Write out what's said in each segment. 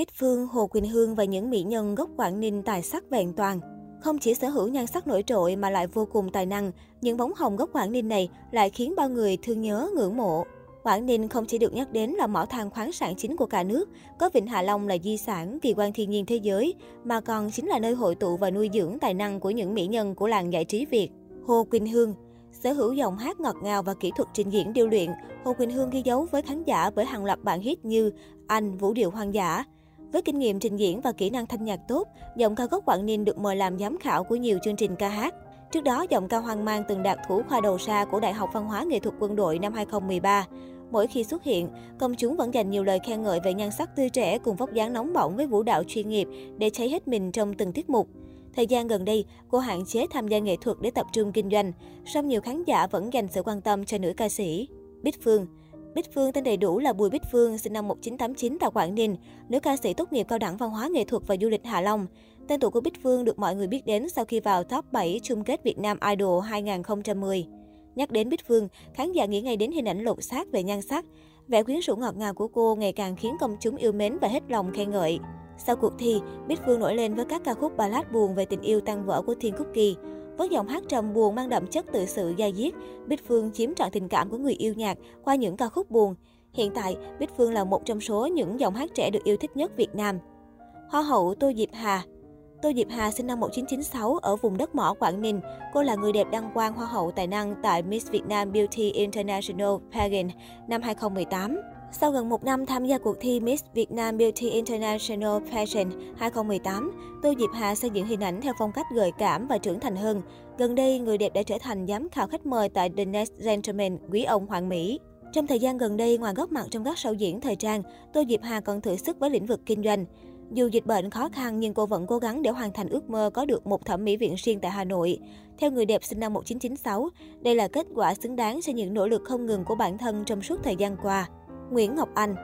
Bích Phương, Hồ Quỳnh Hương và những mỹ nhân gốc Quảng Ninh tài sắc vẹn toàn. Không chỉ sở hữu nhan sắc nổi trội mà lại vô cùng tài năng, những bóng hồng gốc Quảng Ninh này lại khiến bao người thương nhớ, ngưỡng mộ. Quảng Ninh không chỉ được nhắc đến là mỏ than khoáng sản chính của cả nước, có Vịnh Hạ Long là di sản kỳ quan thiên nhiên thế giới, mà còn chính là nơi hội tụ và nuôi dưỡng tài năng của những mỹ nhân của làng giải trí Việt. Hồ Quỳnh Hương Sở hữu giọng hát ngọt ngào và kỹ thuật trình diễn điêu luyện, Hồ Quỳnh Hương ghi dấu với khán giả bởi hàng loạt bản hit như Anh, Vũ điệu hoang dã. Với kinh nghiệm trình diễn và kỹ năng thanh nhạc tốt, giọng ca gốc Quảng Ninh được mời làm giám khảo của nhiều chương trình ca hát. Trước đó, giọng ca hoang mang từng đạt thủ khoa đầu xa của Đại học Văn hóa Nghệ thuật Quân đội năm 2013. Mỗi khi xuất hiện, công chúng vẫn dành nhiều lời khen ngợi về nhan sắc tươi trẻ cùng vóc dáng nóng bỏng với vũ đạo chuyên nghiệp để cháy hết mình trong từng tiết mục. Thời gian gần đây, cô hạn chế tham gia nghệ thuật để tập trung kinh doanh, song nhiều khán giả vẫn dành sự quan tâm cho nữ ca sĩ. Bích Phương Bích Phương tên đầy đủ là Bùi Bích Phương, sinh năm 1989 tại Quảng Ninh, nữ ca sĩ tốt nghiệp cao đẳng văn hóa nghệ thuật và du lịch Hạ Long. Tên tuổi của Bích Phương được mọi người biết đến sau khi vào top 7 chung kết Việt Nam Idol 2010. Nhắc đến Bích Phương, khán giả nghĩ ngay đến hình ảnh lột xác về nhan sắc. Vẻ quyến rũ ngọt ngào của cô ngày càng khiến công chúng yêu mến và hết lòng khen ngợi. Sau cuộc thi, Bích Phương nổi lên với các ca khúc ballad buồn về tình yêu tan vỡ của Thiên Cookie. Với giọng hát trầm buồn mang đậm chất tự sự dai diết, Bích Phương chiếm trọn tình cảm của người yêu nhạc qua những ca khúc buồn. Hiện tại, Bích Phương là một trong số những giọng hát trẻ được yêu thích nhất Việt Nam. Hoa hậu Tô Diệp Hà Tô Diệp Hà sinh năm 1996 ở vùng đất mỏ Quảng Ninh. Cô là người đẹp đăng quang Hoa hậu tài năng tại Miss Vietnam Beauty International Pageant năm 2018. Sau gần một năm tham gia cuộc thi Miss Vietnam Beauty International Pageant 2018, Tô Diệp Hà xây dựng hình ảnh theo phong cách gợi cảm và trưởng thành hơn. Gần đây, người đẹp đã trở thành giám khảo khách mời tại The Next Gentleman, quý ông Hoàng Mỹ. Trong thời gian gần đây, ngoài góp mặt trong các show diễn thời trang, Tô Diệp Hà còn thử sức với lĩnh vực kinh doanh. Dù dịch bệnh khó khăn nhưng cô vẫn cố gắng để hoàn thành ước mơ có được một thẩm mỹ viện riêng tại Hà Nội. Theo người đẹp sinh năm 1996, đây là kết quả xứng đáng cho những nỗ lực không ngừng của bản thân trong suốt thời gian qua. Nguyễn Ngọc Anh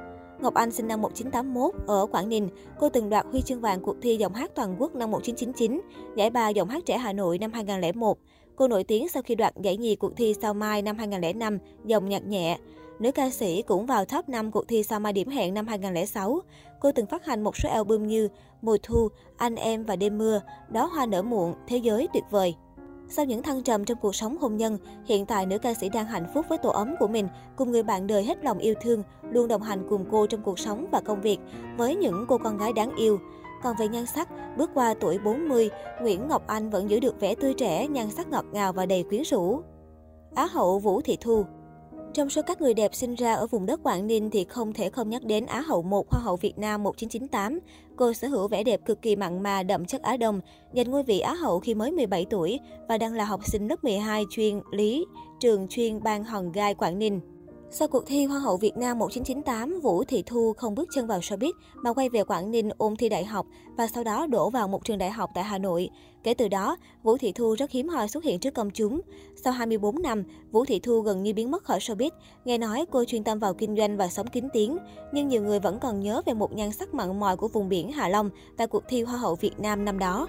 Ngọc Anh sinh năm 1981 ở Quảng Ninh. Cô từng đoạt huy chương vàng cuộc thi giọng hát toàn quốc năm 1999, giải ba giọng hát trẻ Hà Nội năm 2001. Cô nổi tiếng sau khi đoạt giải nhì cuộc thi Sao Mai năm 2005, dòng nhạc nhẹ. Nữ ca sĩ cũng vào top 5 cuộc thi Sao Mai điểm hẹn năm 2006. Cô từng phát hành một số album như Mùa thu, Anh em và đêm mưa, Đó hoa nở muộn, Thế giới tuyệt vời. Sau những thăng trầm trong cuộc sống hôn nhân, hiện tại nữ ca sĩ đang hạnh phúc với tổ ấm của mình, cùng người bạn đời hết lòng yêu thương, luôn đồng hành cùng cô trong cuộc sống và công việc, với những cô con gái đáng yêu. Còn về nhan sắc, bước qua tuổi 40, Nguyễn Ngọc Anh vẫn giữ được vẻ tươi trẻ, nhan sắc ngọt ngào và đầy quyến rũ. Á hậu Vũ Thị Thu trong số các người đẹp sinh ra ở vùng đất Quảng Ninh thì không thể không nhắc đến Á hậu 1 Hoa hậu Việt Nam 1998. Cô sở hữu vẻ đẹp cực kỳ mặn mà, đậm chất Á Đông, giành ngôi vị Á hậu khi mới 17 tuổi và đang là học sinh lớp 12 chuyên lý, trường chuyên Ban Hòn Gai Quảng Ninh. Sau cuộc thi Hoa hậu Việt Nam 1998, Vũ Thị Thu không bước chân vào showbiz mà quay về Quảng Ninh ôn thi đại học và sau đó đổ vào một trường đại học tại Hà Nội. Kể từ đó, Vũ Thị Thu rất hiếm hoi xuất hiện trước công chúng. Sau 24 năm, Vũ Thị Thu gần như biến mất khỏi showbiz. Nghe nói cô chuyên tâm vào kinh doanh và sống kín tiếng, nhưng nhiều người vẫn còn nhớ về một nhan sắc mặn mòi của vùng biển Hạ Long tại cuộc thi Hoa hậu Việt Nam năm đó.